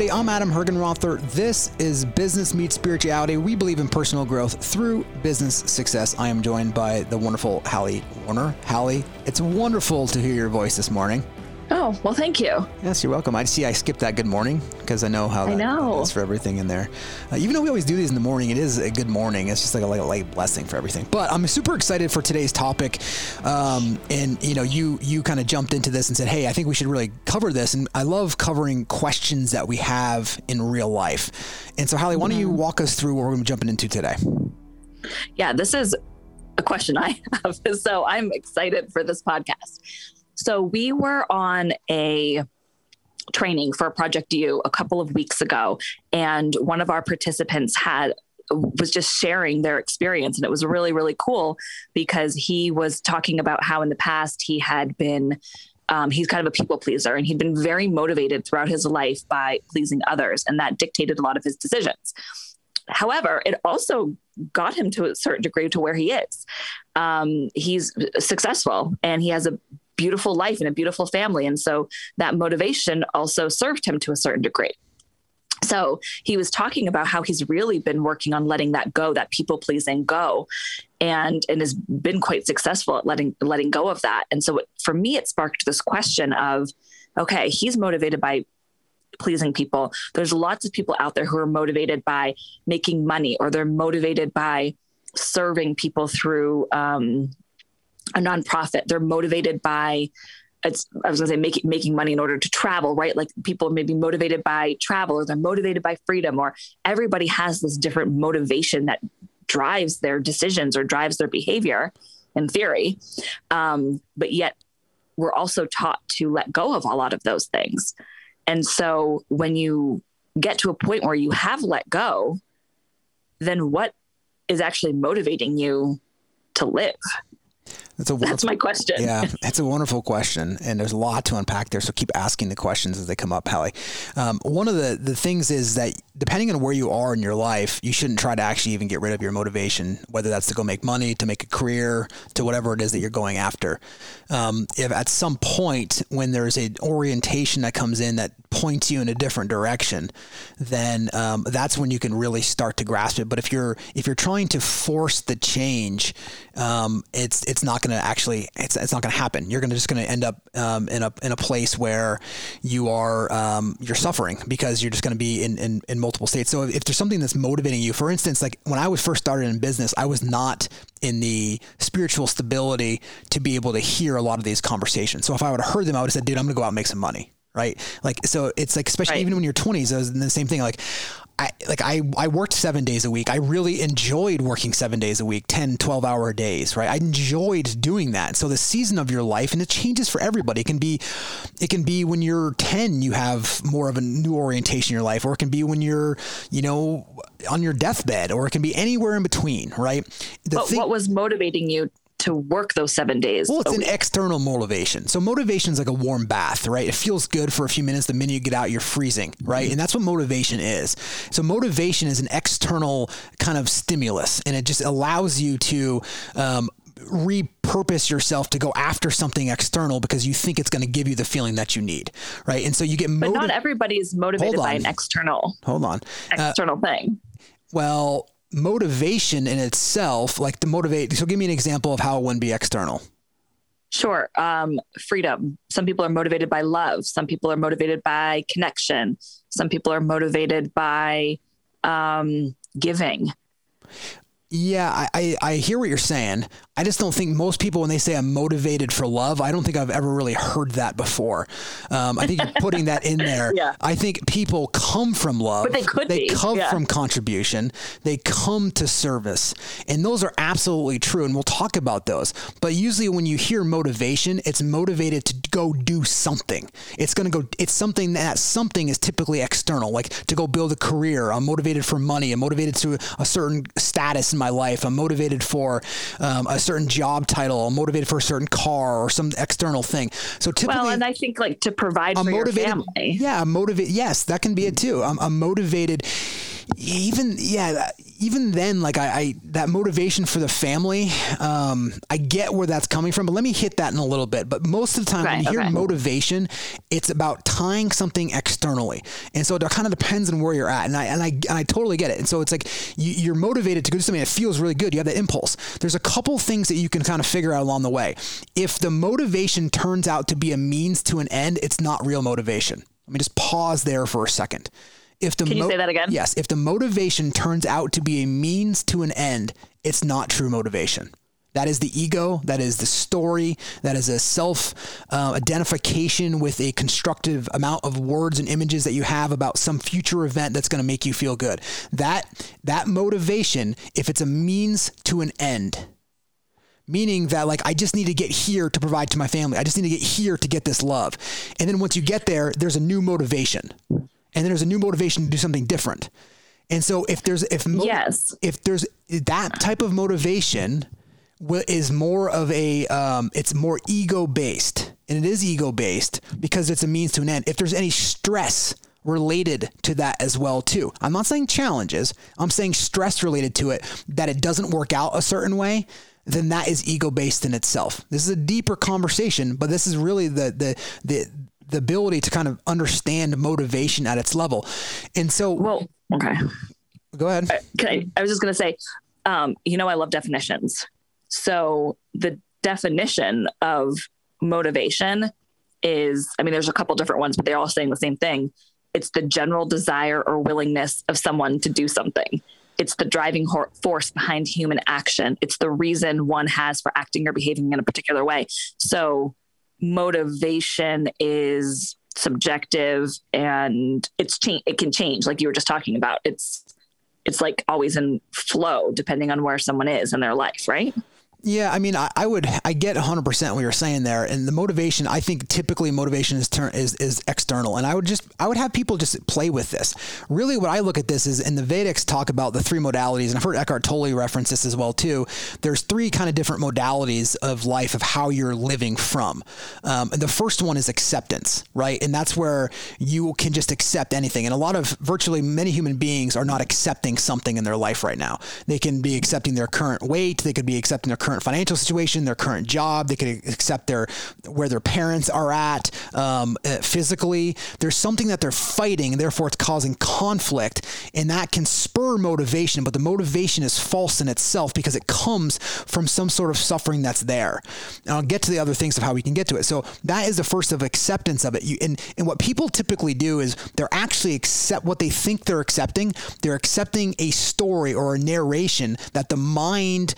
everybody. I'm Adam Hergenrother. This is Business Meets Spirituality. We believe in personal growth through business success. I am joined by the wonderful Hallie Warner. Hallie, it's wonderful to hear your voice this morning. Oh, well, thank you. Yes, you're welcome. I see I skipped that good morning because I know how that I know. is for everything in there. Uh, even though we always do these in the morning, it is a good morning. It's just like a light, light blessing for everything. But I'm super excited for today's topic. Um, and, you know, you, you kind of jumped into this and said, hey, I think we should really cover this. And I love covering questions that we have in real life. And so, Hallie, why don't you walk us through what we're going to be jumping into today? Yeah, this is a question I have. So I'm excited for this podcast. So we were on a training for Project U a couple of weeks ago, and one of our participants had was just sharing their experience and it was really really cool because he was talking about how in the past he had been um, he's kind of a people pleaser and he'd been very motivated throughout his life by pleasing others and that dictated a lot of his decisions. However it also got him to a certain degree to where he is. Um, he's successful and he has a beautiful life and a beautiful family. And so that motivation also served him to a certain degree. So he was talking about how he's really been working on letting that go, that people pleasing go, and and has been quite successful at letting letting go of that. And so it, for me, it sparked this question of, okay, he's motivated by pleasing people. There's lots of people out there who are motivated by making money, or they're motivated by serving people through um, a nonprofit. They're motivated by it's I was gonna say making making money in order to travel, right? Like people may be motivated by travel or they're motivated by freedom, or everybody has this different motivation that drives their decisions or drives their behavior in theory. Um, but yet we're also taught to let go of a lot of those things. And so when you get to a point where you have let go, then what is actually motivating you to live? That's a That's my question. Yeah, that's a wonderful question, and there's a lot to unpack there. So keep asking the questions as they come up, Hallie. Um, one of the the things is that depending on where you are in your life, you shouldn't try to actually even get rid of your motivation, whether that's to go make money, to make a career, to whatever it is that you're going after. Um, if at some point when there's an orientation that comes in that points you in a different direction, then um, that's when you can really start to grasp it. But if you're if you're trying to force the change, um, it's it's not going to actually it's, it's not going to happen. You're going to just going to end up um, in a in a place where you are um, you're suffering because you're just going to be in, in in multiple states. So if, there's something that's motivating you, for instance, like when I was first started in business, I was not in the spiritual stability to be able to hear a lot of these conversations. So if I would have heard them, I would have said, "Dude, I'm going to go out and make some money." Right. Like, so it's like, especially Right. even when you're 20s, I was in the same thing. Like, I, like I, I worked seven days a week. I really enjoyed working seven days a week, 10, 12 hour days, right? I enjoyed doing that. So the season of your life, and it changes for everybody. It can be, it can be when you're 10, you have more of a new orientation in your life, or it can be when you're, you know, on your deathbed, or it can be anywhere in between, right? The But thing- what was motivating you to work those seven days? well, it's an week? external motivation. So motivation is like a warm bath, right? It feels good for a few minutes. The minute you get out, you're freezing, right? And that's what motivation is. So motivation is an external kind of stimulus, and it just allows you to um, repurpose yourself to go after something external because you think it's going to give you the feeling that you need, right? And so you get motivated. but not everybody is motivated by an external Hold on. Uh, external thing. well, motivation in itself, like the motivate. So give me an example of how it wouldn't be external. Sure. Um, freedom. Some people are motivated by love. Some people are motivated by connection. Some people are motivated by um, giving. Yeah, I, I, I hear what you're saying. I just don't think most people, when they say I'm motivated for love, I don't think I've ever really heard that before. Um, I think you're putting that in there. Yeah. I think people come from love. But they could They be, come yeah. from contribution. They come to service. And those are absolutely true. And we'll talk about those. But usually when you hear motivation, it's motivated to go do something. It's going to go, it's something that something is typically external, like to go build a career. I'm motivated for money. I'm motivated to a certain status in my life. I'm motivated for um, a certain job title. I'm motivated for a certain car or some external thing. So typically, Well, and I think like to provide a for motivated your family. yeah a motivated yes that can be it too I'm, I'm motivated even yeah even then like I, I that motivation for the family um, i get where that's coming from but let me hit that in a little bit. But most of the time right, when you hear motivation it's about tying something externally. And so it kind of depends on where you're at and i and i, and I totally get it. And so it's like you, you're motivated to do something that feels really good. You have that impulse. There's a couple things that you can kind of figure out along the way. If the motivation turns out to be a means to an end it's not real motivation. Let me just pause there for a second if the Can you mo- say that again? Yes. If the motivation turns out to be a means to an end, it's not true motivation. That is the ego. That is the story. That is a self uh, identification with a constructive amount of words and images that you have about some future event that's going to make you feel good. That that motivation, if it's a means to an end, meaning that like I just need to get here to provide to my family. I just need to get here to get this love, and then once you get there, there's a new motivation and then there's a new motivation to do something different. And so if there's if mo- yes if there's that type of motivation is more of a um, it's more ego based and it is ego based because it's a means to an end. If there's any stress related to that as well too. I'm not saying challenges. I'm saying stress related to it that it doesn't work out a certain way then that is ego based in itself. This is a deeper conversation, but this is really the the the the ability to kind of understand motivation at its level. And so, well, okay, go ahead. Okay, I was just going to say, um, you know, I love definitions. So the definition of motivation is, I mean, there's a couple different ones, but they're all saying the same thing. It's the general desire or willingness of someone to do something. It's the driving force behind human action. It's the reason one has for acting or behaving in a particular way. So motivation is subjective and it's change it can change like you were just talking about. It's it's like always in flow depending on where someone is in their life right yeah, I mean, I, I, would, I get 100% what you're saying there, and the motivation. I think typically motivation is is is external, and I would just, I would have people just play with this. Really, what I look at this is, in the Vedics talk about the three modalities, and I've heard Eckhart Tolle reference this as well too. There's three kind of different modalities of life of how you're living from. Um, and the first one is acceptance, right, and that's where you can just accept anything. And a lot of virtually many human beings are not accepting something in their life right now. They can be accepting their current weight, they could be accepting their current financial situation, their current job. They could accept their where their parents are at um, uh, physically. There's something that they're fighting, and therefore it's causing conflict, and that can spur motivation. But the motivation is false in itself because it comes from some sort of suffering that's there. And I'll get to the other things of how we can get to it. So that is the first of acceptance of it. You, and and what people typically do is they're actually accept what they think they're accepting. They're accepting a story or a narration that the mind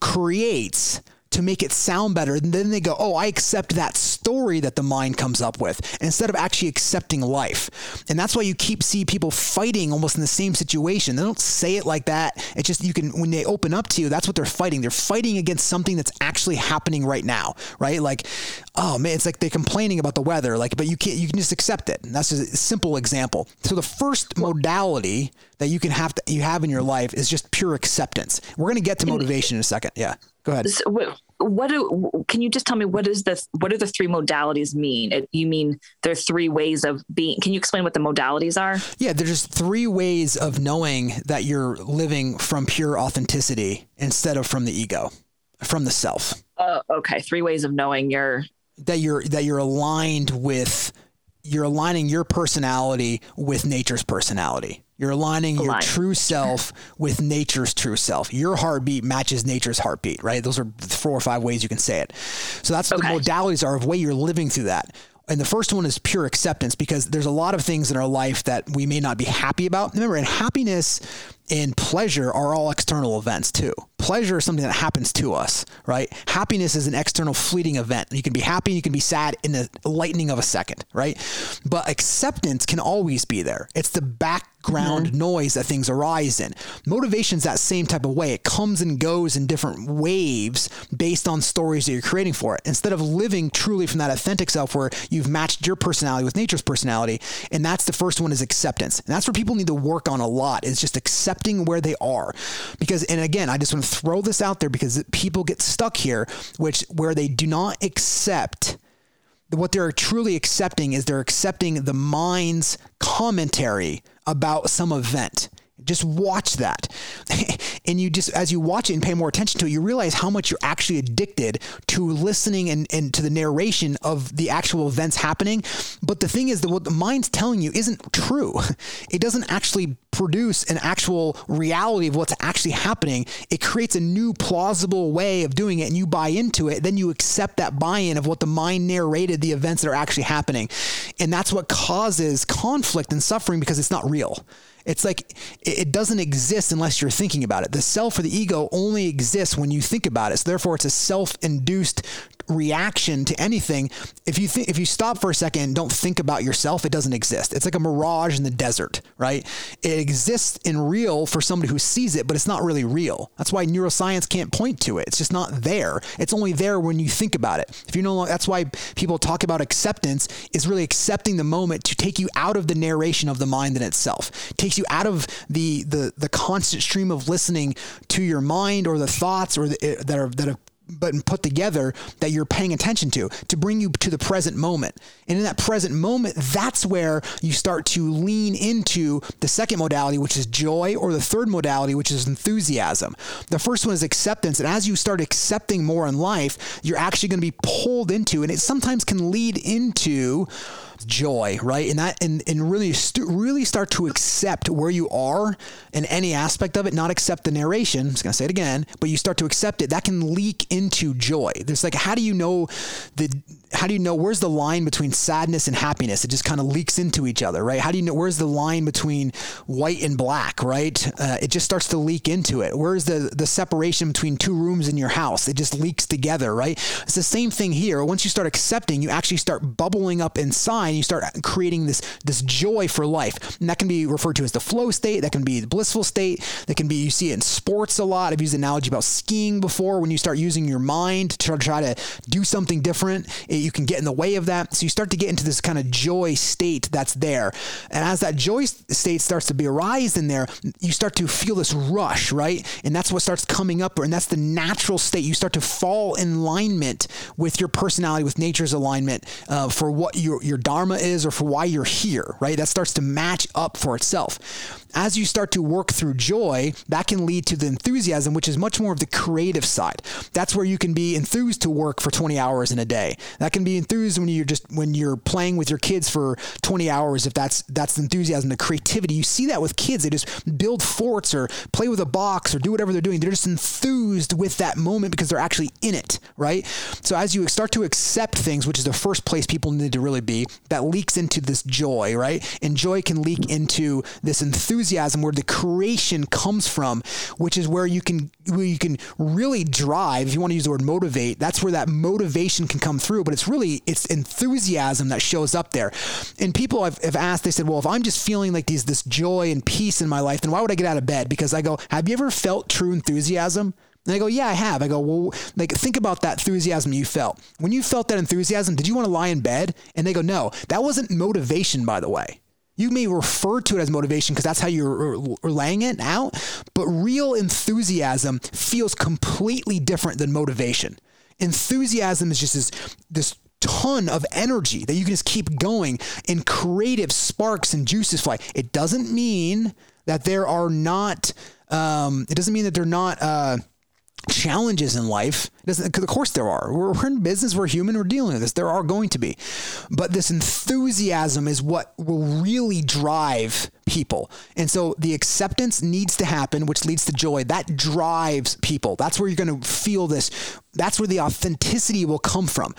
creates to make it sound better. And then they go, oh, I accept that story that the mind comes up with instead of actually accepting life. And that's why you keep see people fighting almost in the same situation. They don't say it like that. It's just you can when they open up to you, that's what they're fighting. They're fighting against something that's actually happening right now, right? Like, oh man, it's like they're complaining about the weather, like, but you can't you can just accept it. And that's a simple example. So the first modality that you can have to, you have in your life is just pure acceptance. We're going to get to motivation in a second. Yeah. Go ahead. So, what do can you just tell me what is this what do the three modalities mean? It, you mean there are three ways of being can you explain what the modalities are? Yeah there's just three ways of knowing that you're living from pure authenticity instead of from the ego from the self. Uh, okay. Three ways of knowing you're that you're that you're aligned with you're aligning your personality with nature's personality you're aligning your true self with nature's true self. Your heartbeat matches nature's heartbeat, right? Those are four or five ways you can say it. So that's okay. what the modalities are of way you're living through that. And the first one is pure acceptance because there's a lot of things in our life that we may not be happy about. Remember, and happiness and pleasure are all external events too. Pleasure is something that happens to us, right? Happiness is an external fleeting event. You can be happy, you can be sad in the lightning of a second, right? But acceptance can always be there. It's the background mm-hmm. noise that things arise in. Motivation's that same type of way. It comes and goes in different waves based on stories that you're creating for it. Instead of living truly from that authentic self where you've matched your personality with nature's personality, and that's the first one is acceptance. And that's where people need to work on a lot is just accepting where they are. Because, and again, I just want to throw this out there because people get stuck here, which where they do not accept what they're truly accepting is they're accepting the mind's commentary about some event. Just watch that. and you just, as you watch it and pay more attention to it, you realize how much you're actually addicted to listening and, and to the narration of the actual events happening. But the thing is that what the mind's telling you isn't true. It doesn't actually produce an actual reality of what's actually happening. It creates a new plausible way of doing it and you buy into it. Then you accept that buy in of what the mind narrated the events that are actually happening. And that's what causes conflict and suffering because it's not real. It's like it doesn't exist unless you're thinking about it. The self or the ego only exists when you think about it. So therefore, it's a self-induced reaction to anything. If you think, if you stop for a second and don't think about yourself, it doesn't exist. It's like a mirage in the desert, right? It exists in real for somebody who sees it, but it's not really real. That's why neuroscience can't point to it. It's just not there. It's only there when you think about it. If you know, that's why people talk about acceptance is really accepting the moment to take you out of the narration of the mind in itself. It takes you out of the the the constant stream of listening to your mind or the thoughts or the, eh, that are that have been put together that you're paying attention to to bring you to the present moment. And in that present moment, that's where you start to lean into the second modality, which is joy, or the third modality, which is enthusiasm. The first one is acceptance. And as you start accepting more in life, you're actually going to be pulled into, and it sometimes can lead into joy, right? And that and, and really really start to accept where you are in any aspect of it, not accept the narration. I'm just gonna say it again, but you start to accept it. That can leak into joy. There's like how do you know the how do you know where's the line between sadness and happiness? It just kind of leaks into each other, right? How do you know where's the line between white and black, right? Uh, it just starts to leak into it. Where's the the separation between two rooms in your house? It just leaks together, right? It's the same thing here. Once you start accepting, you actually start bubbling up inside. And you start creating this this joy for life, and that can be referred to as the flow state. That can be the blissful state. That can be you see it in sports a lot. I've used the analogy about skiing before. When you start using your mind to try to do something different. It you can get in the way of that. So you start to get into this kind of joy state that's there. And as that joy state starts to be arised in there, you start to feel this rush, right? And that's what starts coming up, and that's the natural state. You start to fall in alignment with your personality, with nature's alignment uh, for what your, your dharma is or for why you're here, right? That starts to match up for itself as you start to work through joy, that can lead to the enthusiasm, which is much more of the creative side. That's where you can be enthused to work for 20 hours in a day. That can be enthused when you're just when you're playing with your kids for 20 hours. If that's that's the enthusiasm, the creativity. You see that with kids. They just build forts or play with a box or do whatever they're doing. They're just enthused with that moment because they're actually in it, right? So as you start to accept things, which is the first place people need to really be, that leaks into this joy, right? And joy can leak into this enthusiasm enthusiasm where the creation comes from, which is where you can where you can really drive. If you want to use the word motivate, that's where that motivation can come through. But it's really it's enthusiasm that shows up there. And people have, have asked, they said, well, if I'm just feeling like these this joy and peace in my life, then why would I get out of bed? Because I go, have you ever felt true enthusiasm? And I go, yeah, I have. I go, well, like, think about that enthusiasm you felt. When you felt that enthusiasm, did you want to lie in bed? And they go, no, that wasn't motivation, by the way. You may refer to it as motivation because that's how you're laying it out, but real enthusiasm feels completely different than motivation. Enthusiasm is just this, this ton of energy that you can just keep going and creative sparks and juices fly. It doesn't mean that there are not, um, it doesn't mean that they're not, uh, challenges in life. Of course, there are. We're, we're, in business. We're human. We're dealing with this. There are going to be, but this enthusiasm is what will really drive people. And so the acceptance needs to happen, which leads to joy. That drives people. That's where you're going to feel this. That's where the authenticity will come from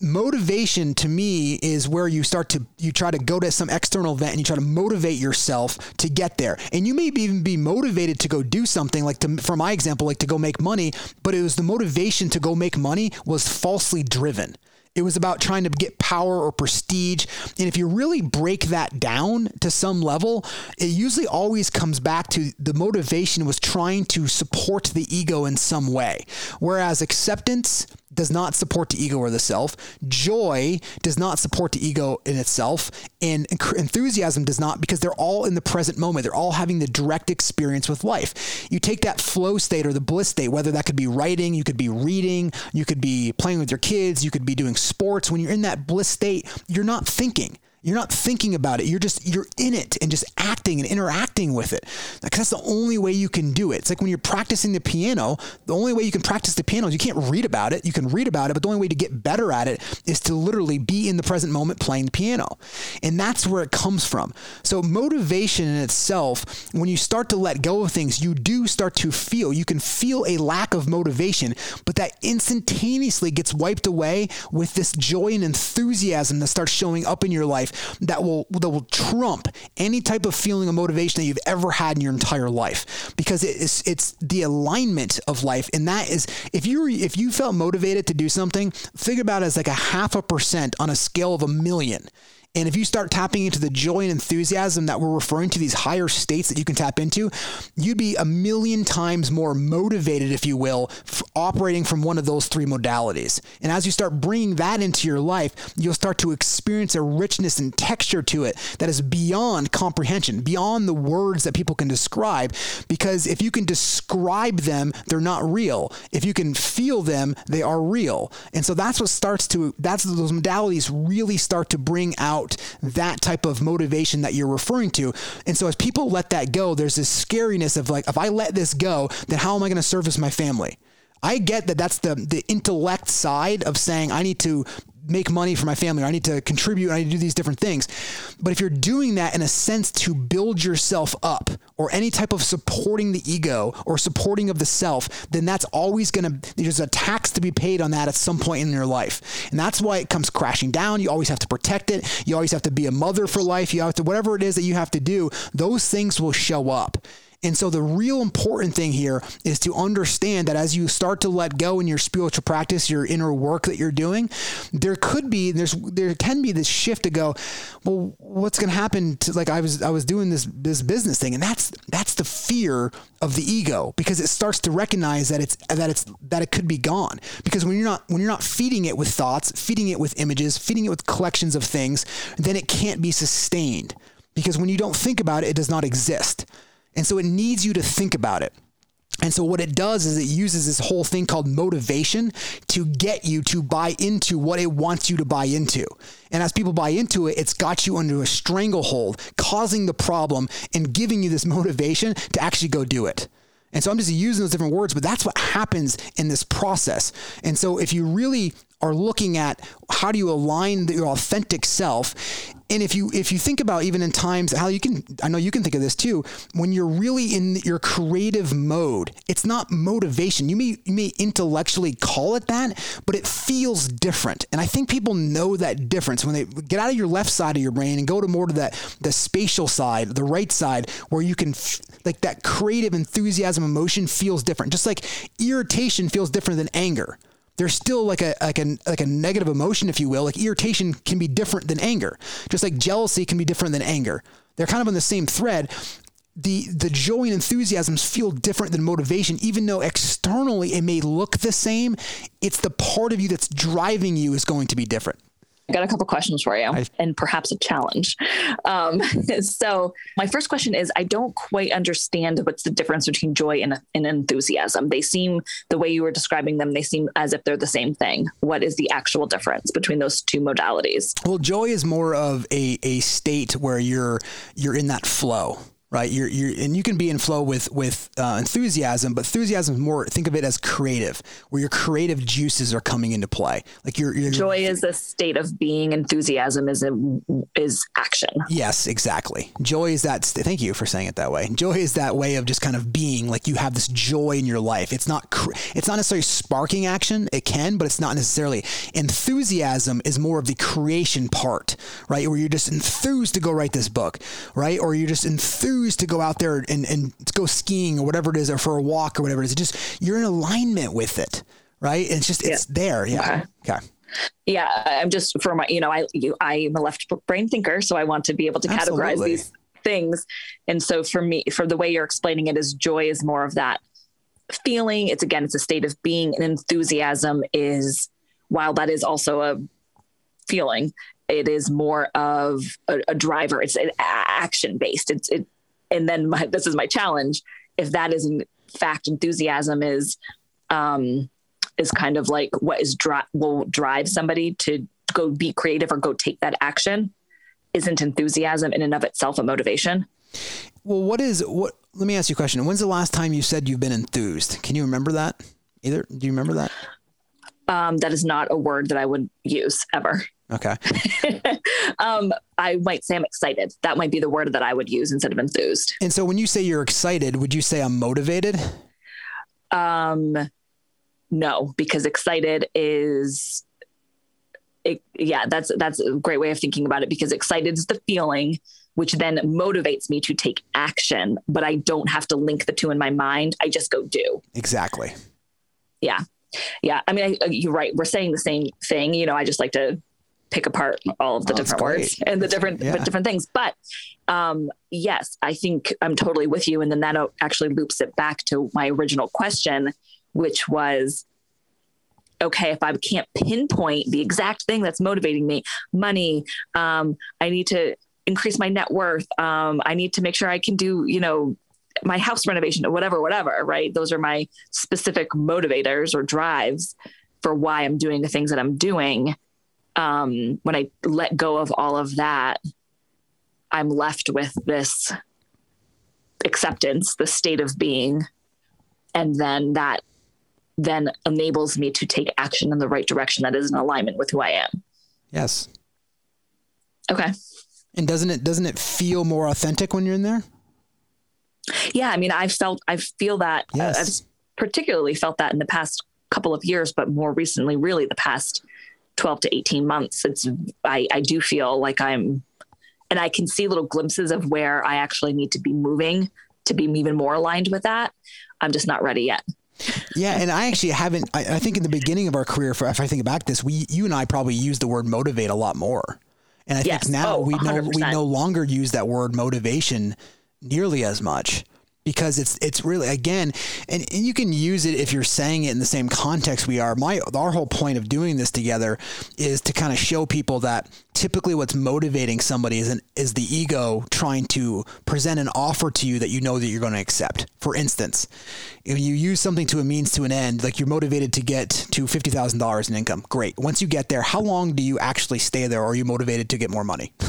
motivation to me is where you start to you try to go to some external event and you try to motivate yourself to get there and you may even be motivated to go do something like to for my example like to go make money but it was the motivation to go make money was falsely driven it was about trying to get power or prestige. And if you really break that down to some level, it usually always comes back to the motivation was trying to support the ego in some way. Whereas acceptance does not support the ego or the self. Joy does not support the ego in itself. And enthusiasm does not because they're all in the present moment. They're all having the direct experience with life. You take that flow state or the bliss state, whether that could be writing, you could be reading, you could be playing with your kids, you could be doing sports. When you're in that bliss state, you're not thinking You're not thinking about it. You're just you're in it and just acting and interacting with it. Because that's the only way you can do it. It's like when you're practicing the piano, the only way you can practice the piano is you can't read about it. You can read about it, but the only way to get better at it is to literally be in the present moment playing the piano. And that's where it comes from. So motivation in itself, when you start to let go of things, you do start to feel. You can feel a lack of motivation, but that instantaneously gets wiped away with this joy and enthusiasm that starts showing up in your life that will that will trump any type of feeling of motivation that you've ever had in your entire life. Because it's it's the alignment of life. And that is if you if you felt motivated to do something think about it as like a half a percent on a scale of a million and if you start tapping into the joy and enthusiasm that we're referring to, these higher states that you can tap into, you'd be a million times more motivated, if you will, operating from one of those three modalities. And as you start bringing that into your life, you'll start to experience a richness and texture to it that is beyond comprehension, beyond the words that people can describe. Because if you can describe them, they're not real. If you can feel them, they are real. And so that's what starts to, that's those modalities really start to bring out out that type of motivation that you're referring to. And so as people let that go, there's this scariness of like, if I let this go, then how am I going to service my family? I get that that's the the intellect side of saying I need to make money for my family or I need to contribute I need to do these different things. But if you're doing that in a sense to build yourself up or any type of supporting the ego or supporting of the self, then that's always going to, there's a tax to be paid on that at some point in your life. And that's why it comes crashing down. You always have to protect it. You always have to be a mother for life. You have to, whatever it is that you have to do, those things will show up. And so the real important thing here is to understand that as you start to let go in your spiritual practice, your inner work that you're doing, there could be there's there can be this shift to go, well, what's going to happen to like I was I was doing this this business thing. And that's that's the fear of the ego because it starts to recognize that it's that it's that it could be gone. Because when you're not when you're not feeding it with thoughts, feeding it with images, feeding it with collections of things, then it can't be sustained. Because when you don't think about it, it does not exist. And so it needs you to think about it. And so what it does is it uses this whole thing called motivation to get you to buy into what it wants you to buy into. And as people buy into it, it's got you under a stranglehold, causing the problem and giving you this motivation to actually go do it. And so I'm just using those different words, but that's what happens in this process. And so if you really are looking at how do you align your authentic self and if you if you think about even in times how you can i know you can think of this too when you're really in your creative mode it's not motivation. You may you may intellectually call it that but it feels different. And i think people know that difference. When they get out of your left side of your brain and go to more to that the spatial side the right side where you can like that creative enthusiasm emotion feels different. Just like irritation feels different than anger there's still like a like a like a negative emotion, if you will. Like irritation can be different than anger, just like jealousy can be different than anger. They're kind of on the same thread. The the joy and enthusiasms feel different than motivation, even though externally it may look the same. It's the part of you that's driving you is going to be different. I got a couple questions for you I, and perhaps a challenge. Um, so, my first question is I don't quite understand what's the difference between joy and, and enthusiasm. They seem, the way you were describing them, they seem as if they're the same thing. What is the actual difference between those two modalities? Well, joy is more of a, a state where you're you're in that flow right? You're, you're, and you can be in flow with with uh, enthusiasm, but enthusiasm is more. Think of it as creative, where your creative juices are coming into play. Like your, your joy is a state of being. Enthusiasm is a, is action. Yes, exactly. Joy is that. Thank you for saying it that way. Joy is that way of just kind of being. Like you have this joy in your life. It's not. It's not necessarily sparking action. It can, but it's not necessarily. Enthusiasm is more of the creation part, right? Where you're just enthused to go write this book, right? Or you're just enthused choose to go out there and, and go skiing or whatever it is, or for a walk or whatever it is, it just you're in alignment with it, right? it's just it's yeah. there. Yeah. Okay. okay. Yeah, I'm just for my, you know, I you, I'm a left brain thinker, so I want to be able to Absolutely. categorize these things. And so for me, for the way you're explaining it, is joy is more of that feeling. It's again, it's a state of being, and enthusiasm is while that is also a feeling, it is more of a, a driver. It's an action based. It's it and then my, this is my challenge. If that is in fact enthusiasm is, um, is kind of like what is dri- will drive somebody to go be creative or go take that action. isn't enthusiasm in and of itself a motivation? Well, what is what? Let me ask you a question. When's the last time you said you've been enthused? Can you remember that? Either? Do you remember that? Um, that is not a word that I would use ever. Okay. um, I might say I'm excited. That might be the word that I would use instead of enthused. And so when you say you're excited, would you say I'm motivated? Um, no, because excited is it, yeah, that's that's a great way of thinking about it because excited is the feeling which then motivates me to take action, but I don't have to link the two in my mind. I just go do. Exactly. Yeah. Yeah. I mean, I, you're right. We're saying the same thing. You know, I just like to pick apart all of the oh, different words and the different yeah. different things. But um, yes, I think I'm totally with you. And then that actually loops it back to my original question, which was okay, if I can't pinpoint the exact thing that's motivating me, money, um, I need to increase my net worth. Um, I need to make sure I can do, you know, my house renovation or whatever, whatever, right? Those are my specific motivators or drives for why I'm doing the things that I'm doing. Um, when I let go of all of that, I'm left with this acceptance, the state of being. And then that then enables me to take action in the right direction that is in alignment with who I am. Yes. Okay. And doesn't it doesn't it feel more authentic when you're in there? Yeah, I mean, I felt I feel that uh, yes. I've particularly felt that in the past couple of years, but more recently, really the past 12 to 18 months. It's I, I do feel like I'm and I can see little glimpses of where I actually need to be moving to be even more aligned with that. I'm just not ready yet. Yeah, and I actually haven't. I, I, think in the beginning of our career, if I think back this, we, you and I probably used the word motivate a lot more. And I yes. think now oh, we no we no longer use that word motivation nearly as much because it's it's really again and, and you can use it if you're saying it in the same context we are. My our whole point of doing this together is to kind of show people that typically what's motivating somebody is an, is the ego trying to present an offer to you that you know that you're going to accept. For instance if you use something to a means to an end like you're motivated to get to $50,000 in income great. Once you get there how long do you actually stay there or are you motivated to get more money?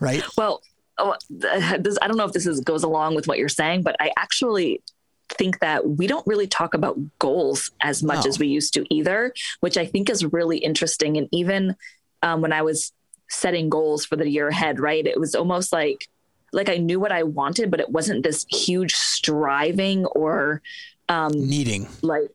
Right? Well oh, this, I don't know if this is, goes along with what you're saying, but I actually think that we don't really talk about goals as much no. as we used to either, which I think is really interesting. And even um, when I was setting goals for the year ahead, right, it was almost like like I knew what I wanted, but it wasn't this huge striving or um, needing like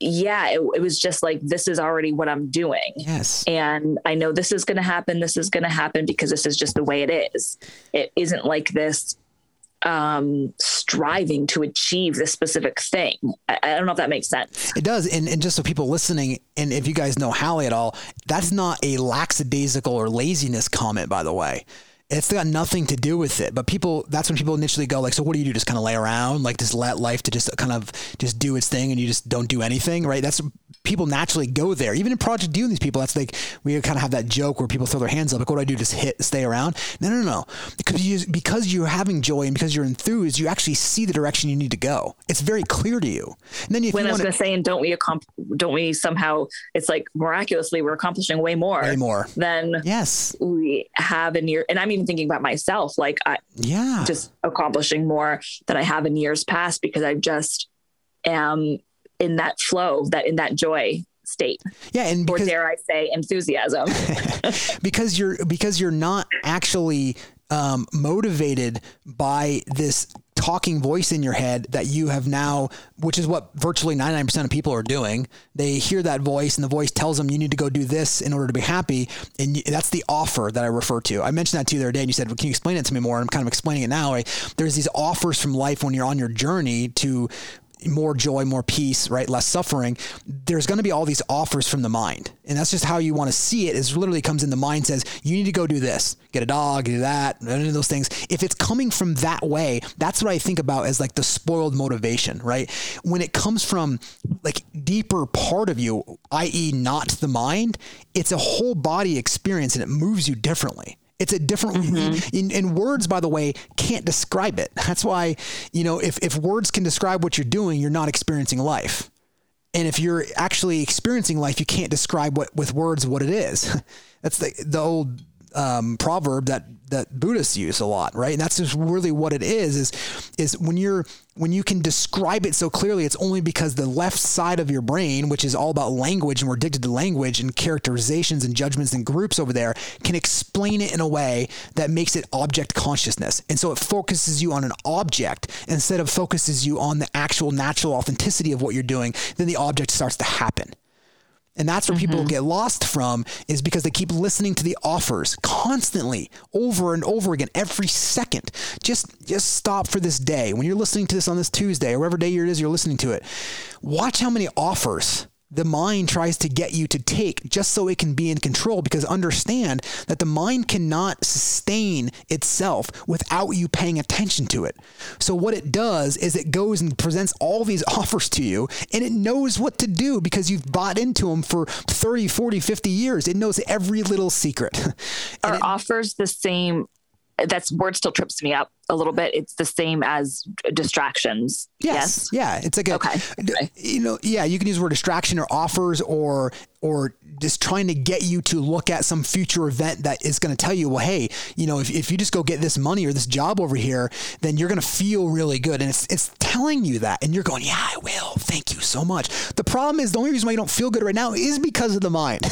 yeah, it, it, was just like, this is already what I'm doing. Yes. And I know this is going to happen. This is going to happen because this is just the way it is. It isn't like this um, striving to achieve this specific thing. I, I, don't know if that makes sense. It does. And, and just so people listening, and if you guys know Hallie at all, that's not a lackadaisical or laziness comment, by the way it's got nothing to do with it. But people, that's when people initially go like, so what do you do? Just kind of lay around, like just let life to just kind of just do its thing, and you just don't do anything, right? That's people naturally go there. Even in Project doing these people, that's like we kind of have that joke where people throw their hands up, like, what do I do? Just hit, stay around? No, no, no. Because you because you're having joy and because you're enthused, you actually see the direction you need to go. It's very clear to you. And then you, when I was going to say, and don't we accomplish? Don't we somehow? It's like miraculously we're accomplishing way more, way more than yes we have in year. And I mean even thinking about myself, like I yeah, just accomplishing more than I have in years past because I just am in that flow, that in that joy state. Yeah, and because, or dare I say enthusiasm? because you're because you're not actually um, motivated by this talking voice in your head that you have now, which is what virtually 99% of people are doing. They hear that voice and the voice tells them you need to go do this in order to be happy. And that's the offer that I refer to. I mentioned that to you the other day and you said, well, can you explain it to me more? I'm kind of explaining it now. There's these offers from life when you're on your journey to more joy, more peace, right? Less suffering. There's going to be all these offers from the mind. And that's just how you want to see it is literally comes in the mind says, you need to go do this, get a dog, do that, any of those things. If it's coming from that way, that's what I think about as like the spoiled motivation, right? When it comes from like deeper part of you, i.e. not the mind, it's a whole body experience and it moves you differently. It's a different, mm-hmm. in, in, words, by the way, can't describe it. That's why, you know, if, if words can describe what you're doing, you're not experiencing life. And if you're actually experiencing life, you can't describe what with words what it is. That's the, the old um, proverb that that Buddhists use a lot, right? And that's just really what it is. Is is when you're when you can describe it so clearly, it's only because the left side of your brain, which is all about language, and we're addicted to language and characterizations and judgments and groups over there, can explain it in a way that makes it object consciousness. And so it focuses you on an object instead of focuses you on the actual natural authenticity of what you're doing. Then the object starts to happen. And that's where mm-hmm. people get lost from is because they keep listening to the offers constantly over and over again every second. Just just stop for this day. When you're listening to this on this Tuesday or whatever day it is you're listening to it, watch how many offers the mind tries to get you to take just so it can be in control because understand that the mind cannot sustain itself without you paying attention to it. So what it does is it goes and presents all these offers to you and it knows what to do because you've bought into them for 30, 40, 50 years. It knows every little secret. Are it, offers the same that's word still trips me up a little bit. It's the same as distractions. Yes. yes? Yeah. It's like a, okay. you know, yeah, you can use the word distraction or offers or, or just trying to get you to look at some future event that is going to tell you, well, hey, you know, if, if you just go get this money or this job over here, then you're going to feel really good. And it's, it's telling you that. And you're going, yeah, I will. Thank you so much. The problem is the only reason why you don't feel good right now is because of the mind.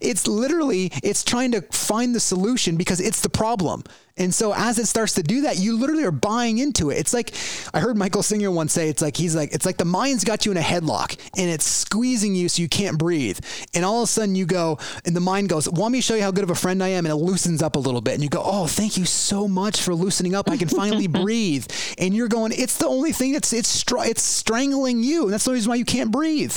it's literally, it's trying to find the solution because it's the problem. And so as it starts to do that, you literally are buying into it. It's like I heard Michael Singer once say, it's like he's like, it's like the mind's got you in a headlock and it's squeezing you so you can't breathe. And all of a sudden you go, and the mind goes, Want me to show you how good of a friend I am? And it loosens up a little bit. And you go, Oh, thank you so much for loosening up. I can finally breathe. And you're going, It's the only thing that's it's str- it's strangling you. And that's the reason why you can't breathe.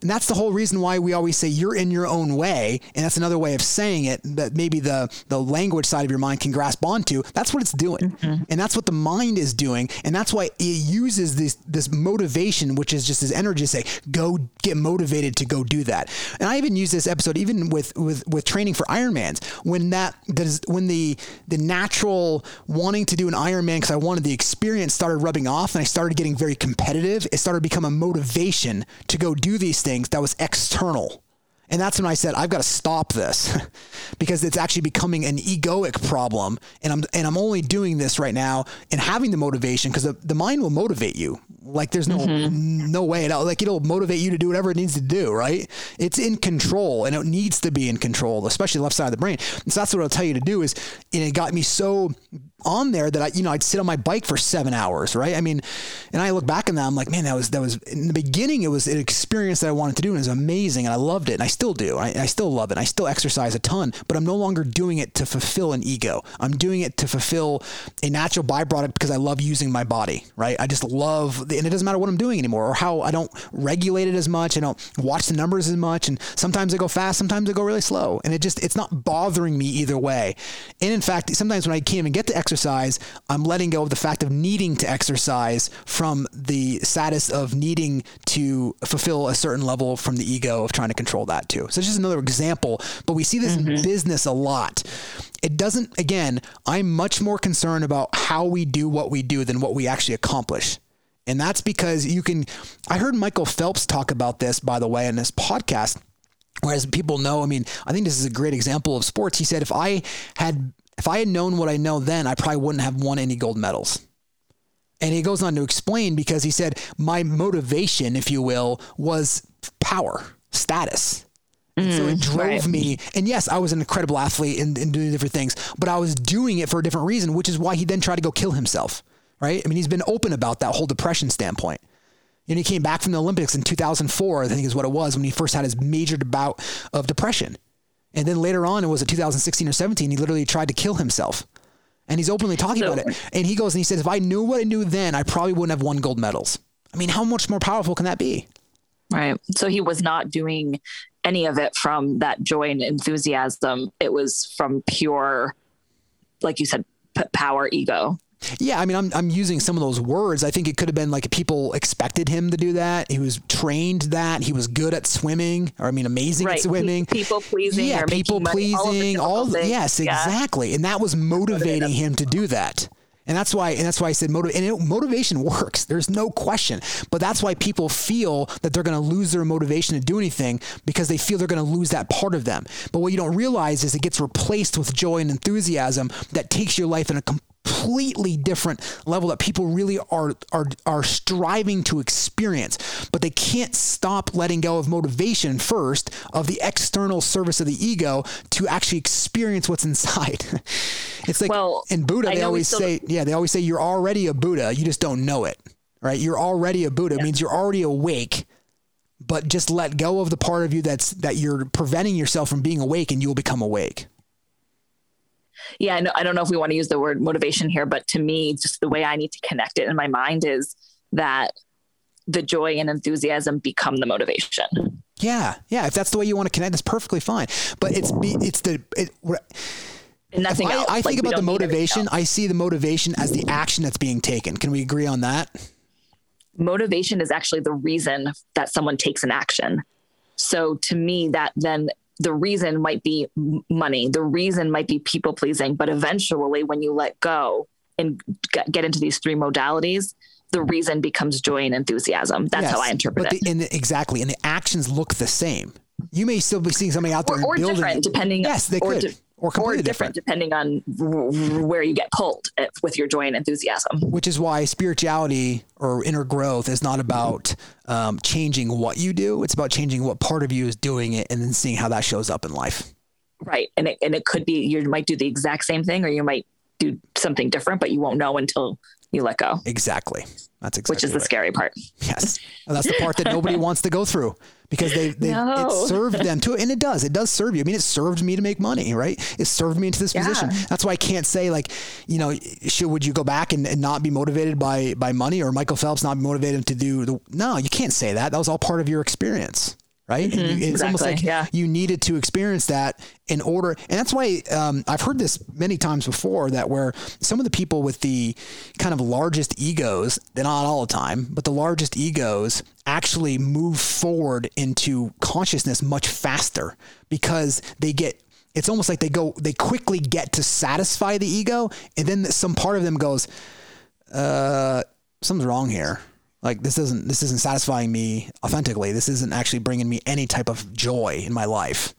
And that's the whole reason why we always say you're in your own way. And that's another way of saying it that maybe the the language side of your mind can grasp on onto, that's what it's doing. Mm-hmm. And that's what the mind is doing. And that's why it uses this this motivation, which is just this energy to say, go get motivated to go do that. And I even use this episode even with with with training for Ironmans. When that that is when the the natural wanting to do an Ironman because I wanted the experience started rubbing off and I started getting very competitive, it started to become a motivation to go do these things that was external. And that's when I said, I've got to stop this because it's actually becoming an egoic problem. And I'm, and I'm only doing this right now and having the motivation because the, the mind will motivate you. Like there's no, mm-hmm. no way. It'll, like it'll motivate you to do whatever it needs to do, right? It's in control and it needs to be in control, especially the left side of the brain. And so that's what it'll tell you to do is, and it got me so on there that I, you know, I'd sit on my bike for seven hours, right? I mean, and I look back on that, I'm like, man, that was, that was in the beginning, it was an experience that I wanted to do and it was amazing and I loved it and I still do. I, I still love it. I still exercise a ton, but I'm no longer doing it to fulfill an ego. I'm doing it to fulfill a natural byproduct because I love using my body, right? I just love, and it doesn't matter what I'm doing anymore or how I don't regulate it as much. I don't watch the numbers as much. And sometimes I go fast, sometimes I go really slow. And it just, it's not bothering me either way. And in fact, sometimes when I can't even get to exercise, I'm letting go of the fact of needing to exercise from the status of needing to fulfill a certain level from the ego of trying to control that too. So it's just another example, but we see this mm-hmm. in business a lot. It doesn't, again, I'm much more concerned about how we do what we do than what we actually accomplish. And that's because you can, I heard Michael Phelps talk about this, by the way, in this podcast. Whereas people know, I mean, I think this is a great example of sports. He said, if I had if I had known what I know then, I probably wouldn't have won any gold medals. And he goes on to explain because he said, my motivation, if you will, was power, status. Mm, so it mm, drove right. me. And yes, I was an incredible athlete and, and doing different things, but I was doing it for a different reason, which is why he then tried to go kill himself. Right. I mean, he's been open about that whole depression standpoint. And he came back from the Olympics in 2004, I think is what it was, when he first had his major bout of depression. And then later on, it was in 2016 or 17, he literally tried to kill himself. And he's openly talking so, about it. And he goes and he says, if I knew what I knew then, I probably wouldn't have won gold medals. I mean, how much more powerful can that be? Right. So he was not doing any of it from that joy and enthusiasm. It was from pure, like you said, p- power ego. Yeah, I mean, I'm, I'm using some of those words. I think it could have been like people expected him to do that. He was trained that. He was good at swimming, or I mean, amazing right. at swimming. People pleasing. Yeah, people pleasing. All, all yes, yeah. exactly. And that was motivating him to do that. And that's why, and that's why I said motiv- and it, motivation works. There's no question. But that's why people feel that they're going to lose their motivation to do anything because they feel they're going to lose that part of them. But what you don't realize is it gets replaced with joy and enthusiasm that takes your life in a completely different level that people really are are are striving to experience. But they can't stop letting go of motivation first of the external service of the ego to actually experience what's inside. It's like well, in buddha they always say yeah they always say you're already a buddha you just don't know it right? You're already a buddha yeah. it means you're already awake but just let go of the part of you that's that you're preventing yourself from being awake and you'll become awake yeah, I, know, I don't know if we want to use the word motivation here, but to me, just the way I need to connect it in my mind is that the joy and enthusiasm become the motivation. Yeah, yeah. If that's the way you want to connect, that's perfectly fine. But it's it's the it, and nothing I, else. I, think like, about the motivation. I see the motivation as the action that's being taken. Can we agree on that? Motivation is actually the reason that someone takes an action. So to me, that then the reason might be money, the reason might be people pleasing, but eventually, when you let go and get into these three modalities, the reason becomes joy and enthusiasm. That's yes, how I interpret but the, it. And exactly, and the actions look the same. You may still be seeing somebody out there or, or building, different, depending. Yes, they could. Di- or completely or different, different, depending on where you get pulled eh, with your joy and enthusiasm. Which is why spirituality or inner growth is not about um, changing what you do; it's about changing what part of you is doing it, and then seeing how that shows up in life. Right, and it and it could be you might do the exact same thing, or you might do something different, but you won't know until you let go. Exactly. That's exactly which is right. the scary part. Yes, and that's the part that nobody wants to go through because they, they no. it served them to, and it does. It does serve you. I mean, it served me to make money, right? It served me into this yeah. position. That's why I can't say like, you know, should would you go back and, and not be motivated by by money or Michael Phelps not be motivated to do the? No, you can't say that. That was all part of your experience right? Mm-hmm, you, it's exactly, almost like yeah. you needed to experience that in order. And that's why um, I've heard this many times before that where some of the people with the kind of largest egos, they're not all the time, but the largest egos actually move forward into consciousness much faster because they get it's almost like they go they quickly get to satisfy the ego and then some part of them goes uh something's wrong here like this isn't this isn't satisfying me authentically. This isn't actually bringing me any type of joy in my life.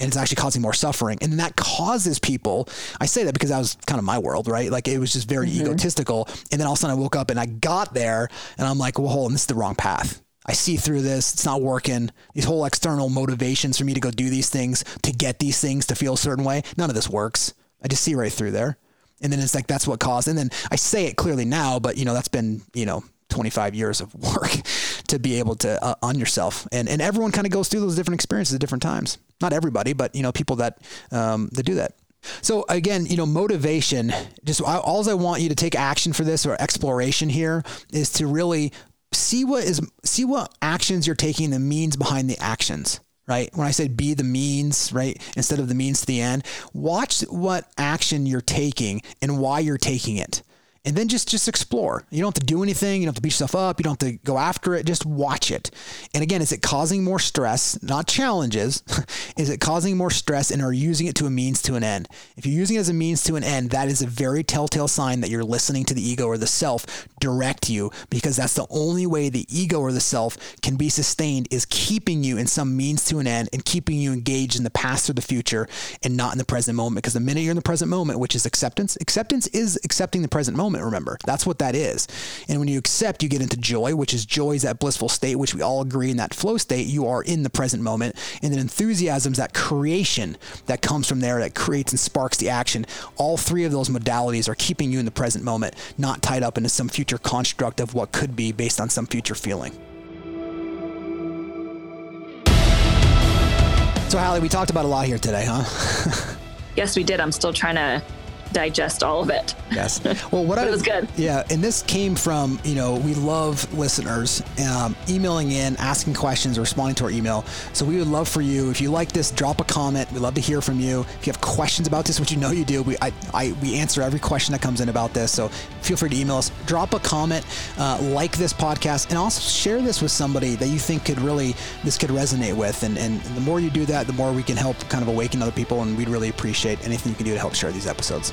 And it's actually causing more suffering. And that causes people, I say that because that was kind of my world, right? Like it was just very mm-hmm. egotistical. And then all of a sudden I woke up and I got there and I'm like, well, hold on, this is the wrong path. I see through this. It's not working. These whole external motivations for me to go do these things, to get these things, to feel a certain way, none of this works. I just see right through there. And then it's like, that's what caused. And then I say it clearly now, but you know, that's been, you know, 25 years of work to be able to uh, on yourself. And, and everyone kind of goes through those different experiences at different times. Not everybody, but you know, people that, um, that do that. So again, you know, motivation, just all I want you to take action for this or exploration here is to really see what is, see what actions you're taking, the means behind the actions right? When I said be the means, right? Instead of the means to the end, watch what action you're taking and why you're taking it and then just just explore. You don't have to do anything. You don't have to beat yourself up. You don't have to go after it. Just watch it. And again, is it causing more stress? Not challenges. is it causing more stress and are using it to a means to an end? If you're using it as a means to an end, that is a very telltale sign that you're listening to the ego or the self direct you because that's the only way the ego or the self can be sustained is keeping you in some means to an end and keeping you engaged in the past or the future and not in the present moment. Because the minute you're in the present moment, which is acceptance, acceptance is accepting the present moment remember. That's what that is. And when you accept, you get into joy, which is joy is that blissful state, which we all agree in that flow state, you are in the present moment. And then enthusiasm is that creation that comes from there that creates and sparks the action. All three of those modalities are keeping you in the present moment, not tied up into some future construct of what could be based on some future feeling. So, Hallie, we talked about a lot here today, huh? yes, we did. I'm still trying to digest all of it. Yes. Well, what I was good. Yeah, and this came from you know we love listeners um, emailing in, asking questions, responding to our email. So we would love for you if you like this, drop a comment. We'd love to hear from you. If you have questions about this, which you know you do, we I, I we answer every question that comes in about this. So feel free to email us, drop a comment, uh, like this podcast, and also share this with somebody that you think could really this could resonate with. And and the more you do that, the more we can help kind of awaken other people, and we'd really appreciate anything you can do to help share these episodes.